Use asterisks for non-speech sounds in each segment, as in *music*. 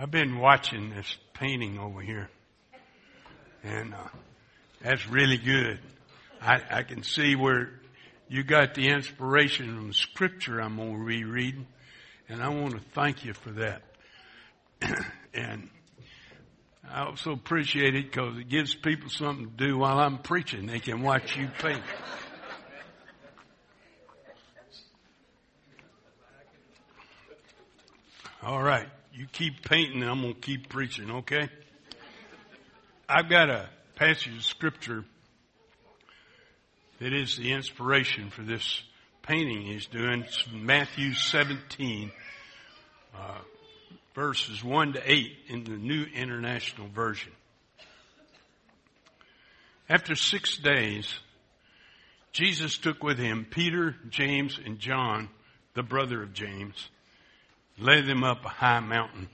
I've been watching this painting over here, and uh, that's really good. I, I can see where you got the inspiration from Scripture I'm going to be reading, and I want to thank you for that. *clears throat* and I also appreciate it because it gives people something to do while I'm preaching. They can watch you paint. All right. You keep painting I'm going to keep preaching, okay? I've got a passage of scripture that is the inspiration for this painting he's doing. It's Matthew 17, uh, verses 1 to 8 in the New International Version. After six days, Jesus took with him Peter, James, and John, the brother of James led them up a high mountain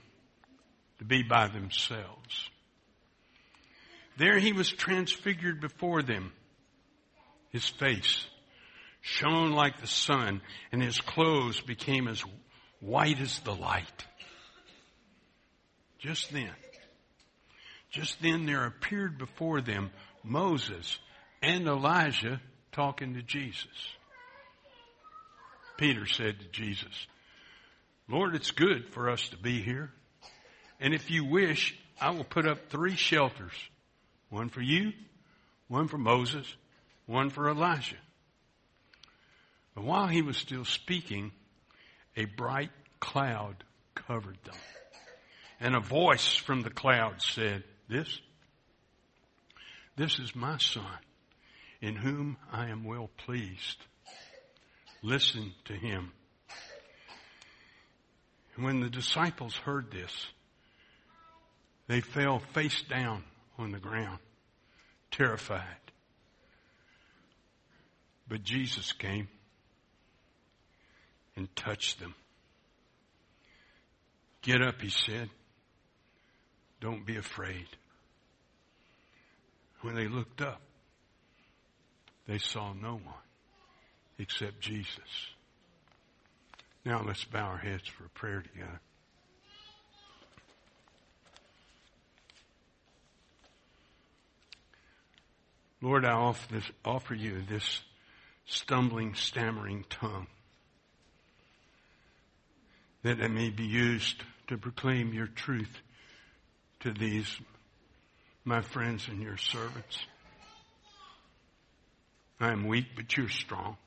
to be by themselves. There he was transfigured before them. His face shone like the sun and his clothes became as white as the light. Just then, just then there appeared before them Moses and Elijah talking to Jesus. Peter said to Jesus, Lord, it's good for us to be here. And if you wish, I will put up three shelters. One for you, one for Moses, one for Elijah. But while he was still speaking, a bright cloud covered them. And a voice from the cloud said, this, this is my son in whom I am well pleased. Listen to him. When the disciples heard this, they fell face down on the ground, terrified. But Jesus came and touched them. Get up, he said. Don't be afraid. When they looked up, they saw no one except Jesus. Now let's bow our heads for prayer together. Lord, I offer, this, offer you this stumbling, stammering tongue that it may be used to proclaim your truth to these, my friends and your servants. I am weak, but you're strong.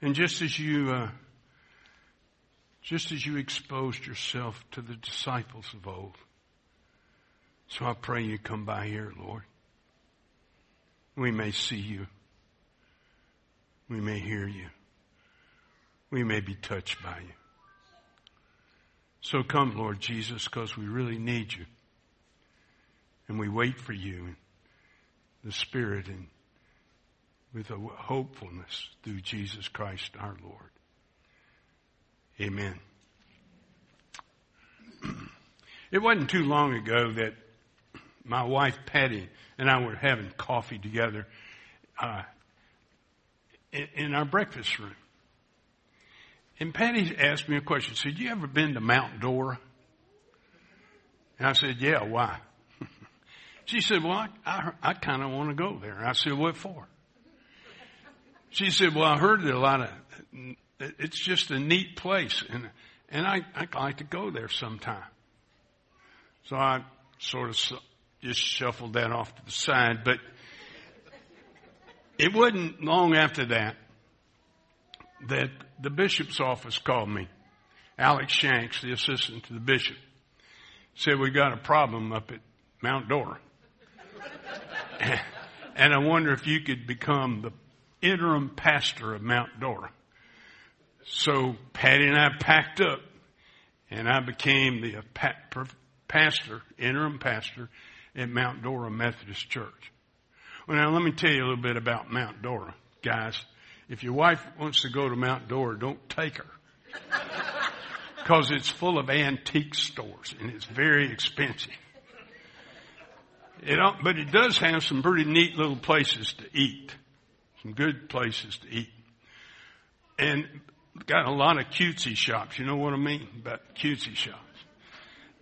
And just as you uh, just as you exposed yourself to the disciples of old. So I pray you come by here, Lord. We may see you. We may hear you. We may be touched by you. So come, Lord Jesus, because we really need you. And we wait for you in the Spirit and with a hopefulness through Jesus Christ our Lord. Amen. *clears throat* It wasn't too long ago that my wife Patty and I were having coffee together uh, in, in our breakfast room. And Patty asked me a question. She said, you ever been to Mount Dora? And I said, yeah, why? *laughs* she said, well, I, I, I kind of want to go there. I said, what for? She said, well, I heard that a lot of it's just a neat place, and and I I like to go there sometime. So I sort of just shuffled that off to the side, but it wasn't long after that that the bishop's office called me. Alex Shanks, the assistant to the bishop, said we got a problem up at Mount Dora. *laughs* and I wonder if you could become the interim pastor of Mount Dora. So Patty and I packed up and I became the pastor, interim pastor at Mount Dora Methodist Church. Well, now let me tell you a little bit about Mount Dora, guys. If your wife wants to go to Mount Dora, don't take her. *laughs* Because it's full of antique stores and it's very expensive. It, but it does have some pretty neat little places to eat. Some good places to eat. And got a lot of cutesy shops. You know what I mean about cutesy shops?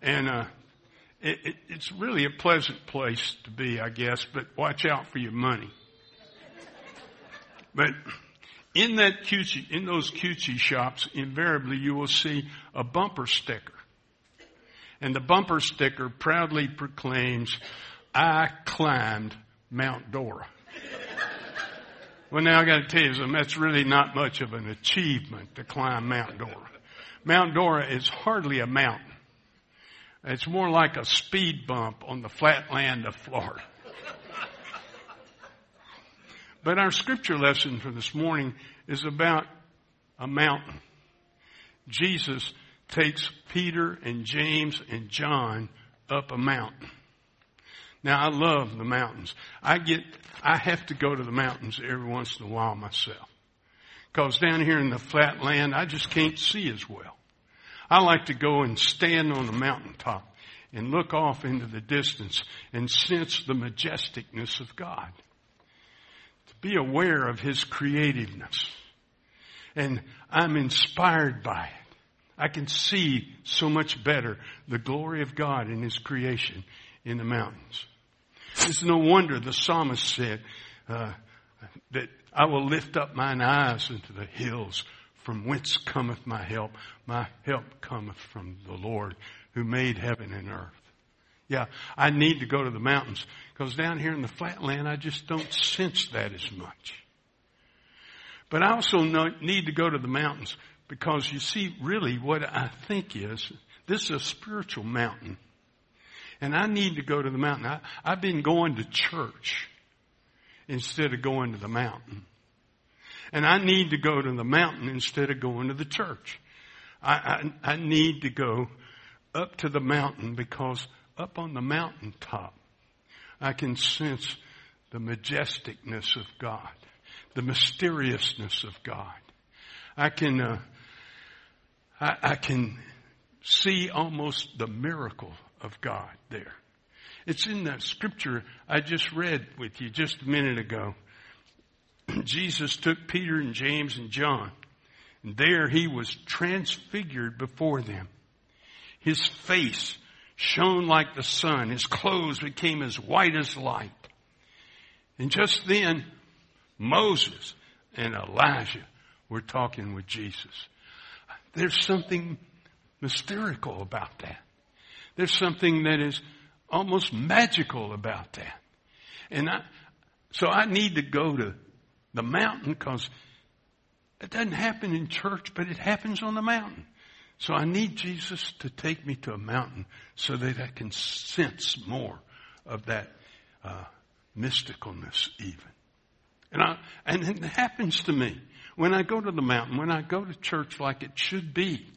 And, uh, it, it, it's really a pleasant place to be, I guess, but watch out for your money. But in that cutesy, in those cutesy shops, invariably you will see a bumper sticker. And the bumper sticker proudly proclaims, I climbed Mount Dora. Well now I gotta tell you something, that's really not much of an achievement to climb Mount Dora. Mount Dora is hardly a mountain. It's more like a speed bump on the flat land of Florida. but our scripture lesson for this morning is about a mountain. Jesus takes Peter and James and John up a mountain. Now I love the mountains. I get, I have to go to the mountains every once in a while myself. Cause down here in the flat land, I just can't see as well. I like to go and stand on the mountaintop and look off into the distance and sense the majesticness of God. To be aware of His creativeness. And I'm inspired by it. I can see so much better the glory of God in His creation in the mountains. It's no wonder the psalmist said uh, that I will lift up mine eyes into the hills from whence cometh my help? My help cometh from the Lord who made heaven and earth. Yeah, I need to go to the mountains because down here in the flatland I just don't sense that as much. But I also need to go to the mountains because you see really what I think is this is a spiritual mountain. And I need to go to the mountain. I, I've been going to church instead of going to the mountain. And I need to go to the mountain instead of going to the church. I, I, I need to go up to the mountain because up on the mountaintop, I can sense the majesticness of God, the mysteriousness of God. I can, uh, I, I can see almost the miracle of God there. It's in that scripture I just read with you just a minute ago. *clears throat* Jesus took Peter and James and John, and there he was transfigured before them. His face shone like the sun. His clothes became as white as light. And just then, Moses and Elijah were talking with Jesus. There's something mystical about that. There's something that is almost magical about that. And I, so I need to go to the mountain because it doesn't happen in church, but it happens on the mountain. So I need Jesus to take me to a mountain so that I can sense more of that uh, mysticalness even. And I, and it happens to me when I go to the mountain, when I go to church like it should be.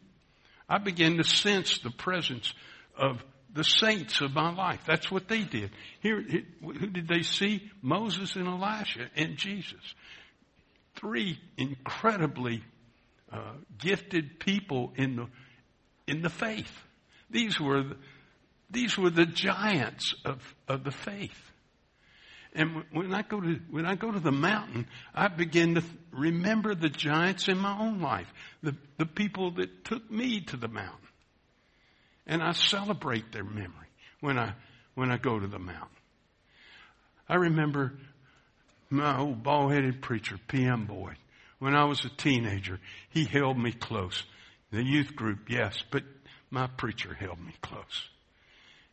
I begin to sense the presence of the saints of my life. That's what they did. Here, who did they see? Moses and Elijah and Jesus three incredibly uh, gifted people in the in the faith. These were the, these were the giants of of the faith. And when I go to when I go to the mountain, I begin to remember the giants in my own life, the the people that took me to the mountain, and I celebrate their memory when I when I go to the mountain. I remember my old bald-headed preacher, P.M. Boyd, when I was a teenager, he held me close. The youth group, yes, but my preacher held me close.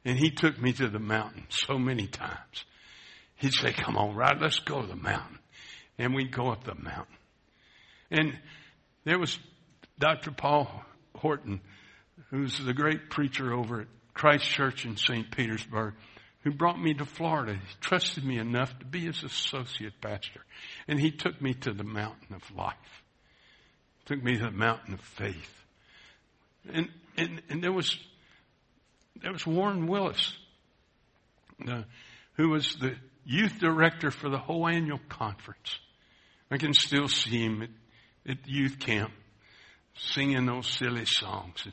And he took me to the mountain so many times. He'd say, come on, Rod, let's go to the mountain. And we'd go up the mountain. And there was Dr. Paul Horton, who's the great preacher over at Christ Church in St. Petersburg who brought me to Florida. He trusted me enough to be his associate pastor. And he took me to the mountain of life. Took me to the mountain of faith. And, and, and there was, there was Warren Willis, the, who was the youth director for the whole annual conference. I can still see him at, at youth camp singing those silly songs.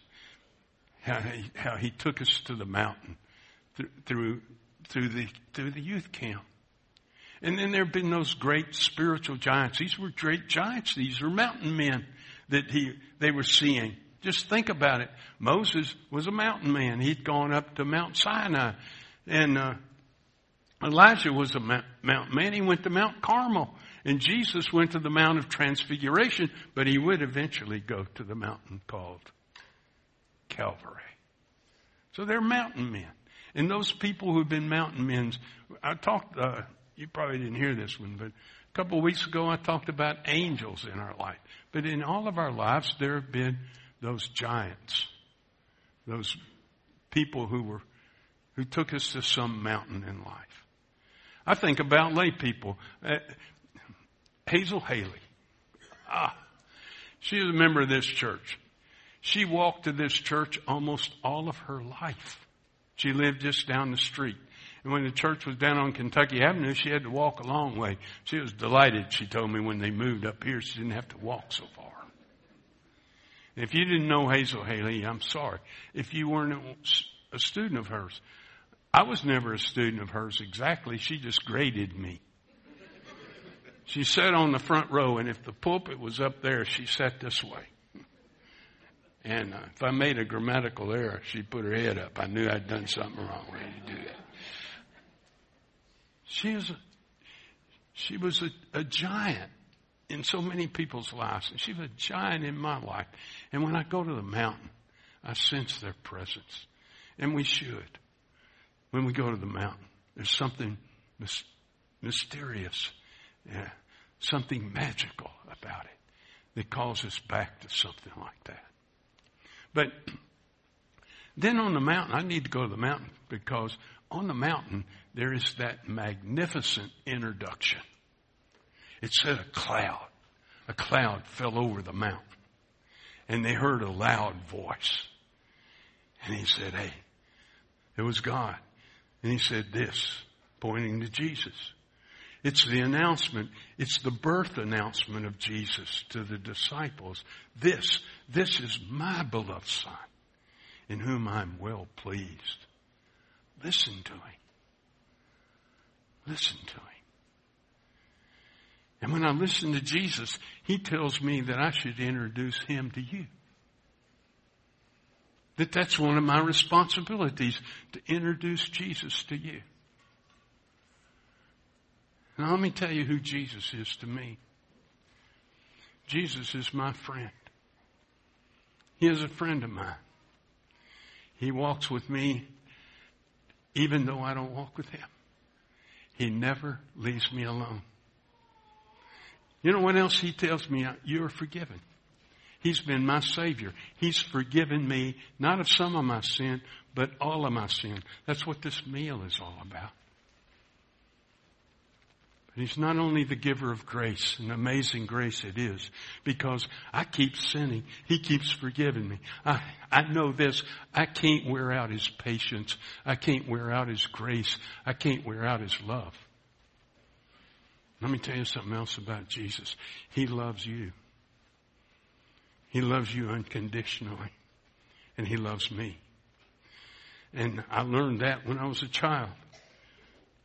How he, how he took us to the mountain through, through the, through the youth camp. And then there have been those great spiritual giants. These were great giants. These were mountain men that he, they were seeing. Just think about it. Moses was a mountain man. He'd gone up to Mount Sinai. And uh, Elijah was a mountain man. He went to Mount Carmel. And Jesus went to the Mount of Transfiguration, but he would eventually go to the mountain called Calvary. So they're mountain men. And those people who've been mountain men, I talked, uh, you probably didn't hear this one, but a couple of weeks ago I talked about angels in our life. But in all of our lives, there have been those giants, those people who were, who took us to some mountain in life. I think about lay people. Uh, Hazel Haley. Ah, she is a member of this church. She walked to this church almost all of her life. She lived just down the street. And when the church was down on Kentucky Avenue, she had to walk a long way. She was delighted, she told me, when they moved up here, she didn't have to walk so far. And if you didn't know Hazel Haley, I'm sorry. If you weren't a student of hers, I was never a student of hers exactly. She just graded me. She sat on the front row, and if the pulpit was up there, she sat this way. And uh, if I made a grammatical error, she'd put her head up. I knew I'd done something wrong when to do that. She was a, she was a, a giant in so many people's lives, and she was a giant in my life. And when I go to the mountain, I sense their presence, and we should. When we go to the mountain, there's something mysterious yeah, something magical about it that calls us back to something like that. But then on the mountain, I need to go to the mountain because on the mountain there is that magnificent introduction. It said a cloud. A cloud fell over the mountain. And they heard a loud voice. And he said, Hey, it was God. And he said this, pointing to Jesus. It's the announcement. It's the birth announcement of Jesus to the disciples. This, this is my beloved son in whom I'm well pleased. Listen to him. Listen to him. And when I listen to Jesus, he tells me that I should introduce him to you. That that's one of my responsibilities to introduce Jesus to you. Now, let me tell you who Jesus is to me. Jesus is my friend. He is a friend of mine. He walks with me even though I don't walk with him. He never leaves me alone. You know what else he tells me? You are forgiven. He's been my Savior. He's forgiven me, not of some of my sin, but all of my sin. That's what this meal is all about. And he's not only the giver of grace, an amazing grace it is, because I keep sinning. He keeps forgiving me. I, I know this. I can't wear out his patience. I can't wear out his grace. I can't wear out his love. Let me tell you something else about Jesus. He loves you. He loves you unconditionally. And he loves me. And I learned that when I was a child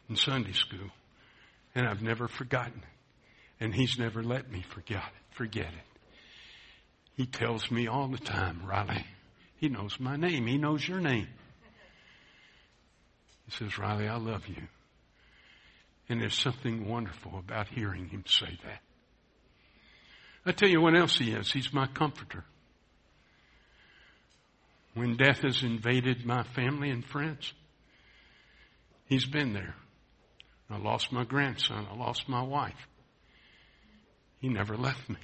in Sunday school and I've never forgotten it. And He's never let me forget it. Forget it. He tells me all the time, Riley. He knows my name. He knows your name. He says, Riley, I love you. And there's something wonderful about hearing him say that. I tell you what else he is. He's my comforter. When death has invaded my family and friends, he's been there. I lost my grandson. I lost my wife. He never left me.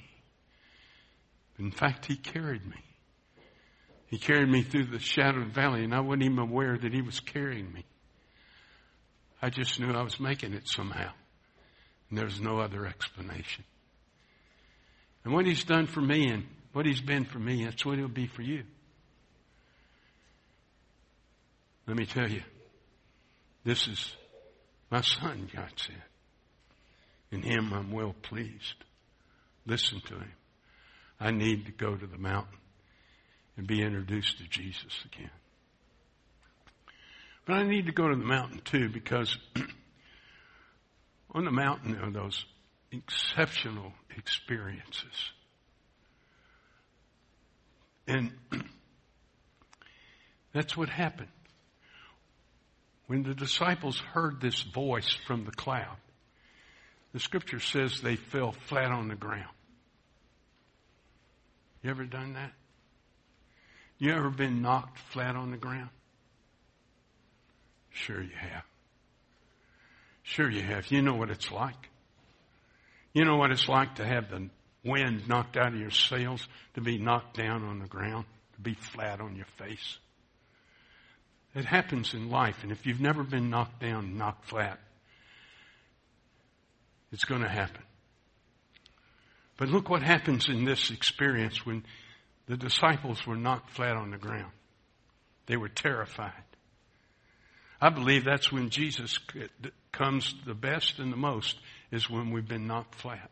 In fact, he carried me. He carried me through the shadowed valley, and I wasn't even aware that he was carrying me. I just knew I was making it somehow. And there's no other explanation. And what he's done for me and what he's been for me, that's what he'll be for you. Let me tell you, this is my son, God said. In him I'm well pleased. Listen to him. I need to go to the mountain and be introduced to Jesus again. But I need to go to the mountain too because *clears throat* on the mountain are those exceptional experiences. And *clears throat* that's what happened. When the disciples heard this voice from the cloud, the scripture says they fell flat on the ground. You ever done that? You ever been knocked flat on the ground? Sure you have. Sure you have. You know what it's like. You know what it's like to have the wind knocked out of your sails, to be knocked down on the ground, to be flat on your face. It happens in life, and if you've never been knocked down, knocked flat, it's going to happen. But look what happens in this experience when the disciples were knocked flat on the ground. They were terrified. I believe that's when Jesus comes the best and the most is when we've been knocked flat.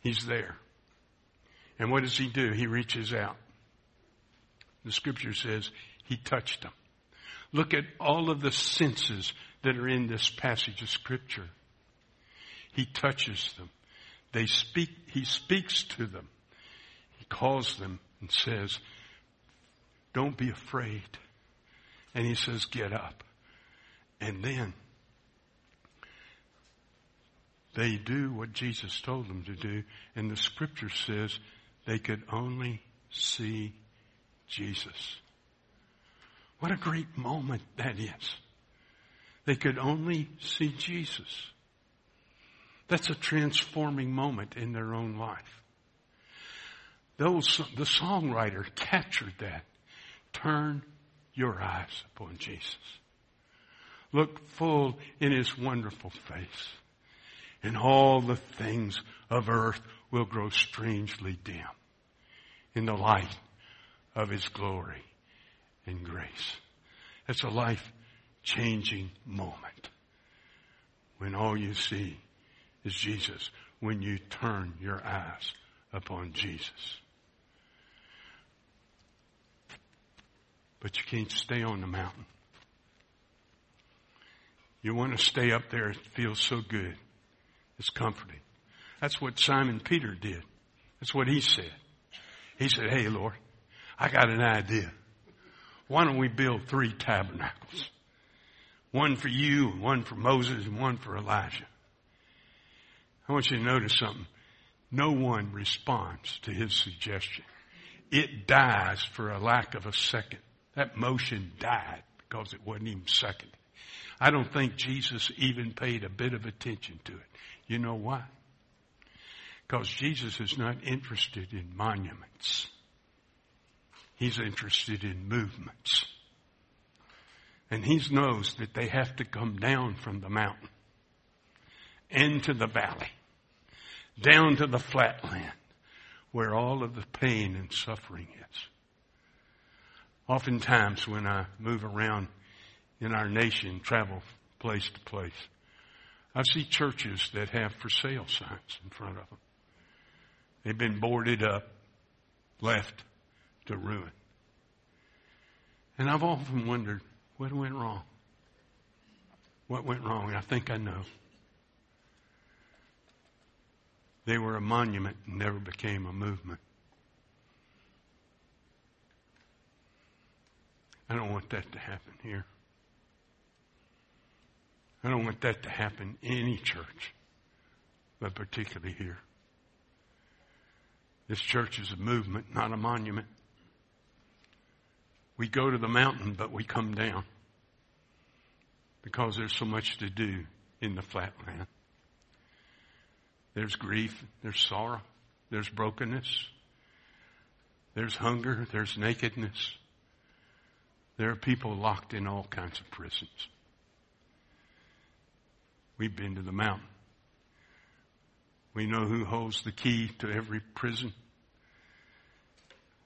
He's there. And what does he do? He reaches out. The scripture says he touched them. Look at all of the senses that are in this passage of scripture. He touches them. They speak, he speaks to them. He calls them and says, don't be afraid. And he says, get up. And then they do what Jesus told them to do. And the scripture says they could only see Jesus. What a great moment that is. They could only see Jesus. That's a transforming moment in their own life. Those, the songwriter captured that. Turn your eyes upon Jesus. Look full in his wonderful face and all the things of earth will grow strangely dim in the light of his glory and grace. It's a life changing moment when all you see is Jesus, when you turn your eyes upon Jesus. But you can't stay on the mountain. You want to stay up there. It feels so good. It's comforting. That's what Simon Peter did. That's what he said. He said, Hey, Lord, I got an idea. Why don't we build three tabernacles? One for you, one for Moses, and one for Elijah. I want you to notice something. No one responds to his suggestion. It dies for a lack of a second. That motion died because it wasn't even seconded. I don't think Jesus even paid a bit of attention to it. You know why? Because Jesus is not interested in monuments. He's interested in movements. And he knows that they have to come down from the mountain into the valley, down to the flatland where all of the pain and suffering is. Oftentimes when I move around in our nation, travel place to place, I see churches that have for sale signs in front of them. They've been boarded up, left to ruin. And I've often wondered, what went wrong? What went wrong? And I think I know. They were a monument and never became a movement. I don't want that to happen here. I don't want that to happen in any church, but particularly here. This church is a movement, not a monument. We go to the mountain, but we come down because there's so much to do in the flat land. There's grief, there's sorrow, there's brokenness, there's hunger, there's nakedness. There are people locked in all kinds of prisons. We've been to the mountain. We know who holds the key to every prison.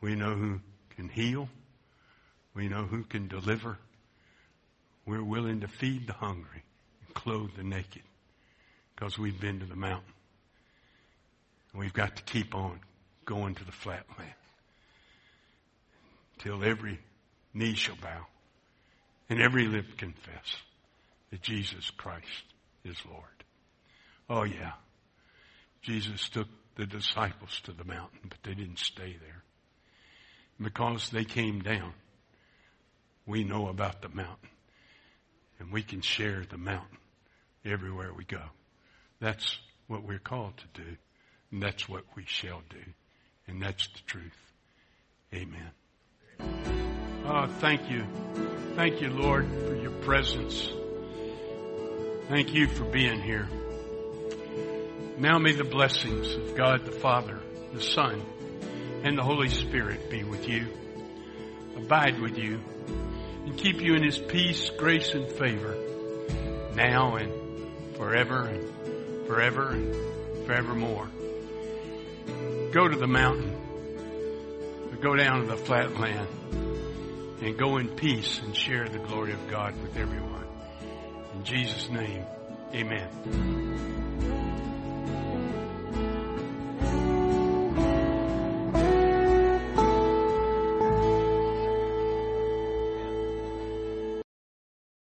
We know who can heal. We know who can deliver. We're willing to feed the hungry and clothe the naked because we've been to the mountain. We've got to keep on going to the flat land till every knee shall bow and every lip confess that Jesus Christ is Lord. Oh yeah. Jesus took the disciples to the mountain, but they didn't stay there. Because they came down, we know about the mountain. And we can share the mountain everywhere we go. That's what we're called to do. And that's what we shall do. And that's the truth. Amen. Oh, thank you. Thank you, Lord, for your presence. Thank you for being here. Now may the blessings of God the Father, the Son, and the Holy Spirit be with you, abide with you, and keep you in His peace, grace, and favor, now and forever and forever and forevermore. Go to the mountain, or go down to the flat land, and go in peace and share the glory of God with everyone. In Jesus' name, amen.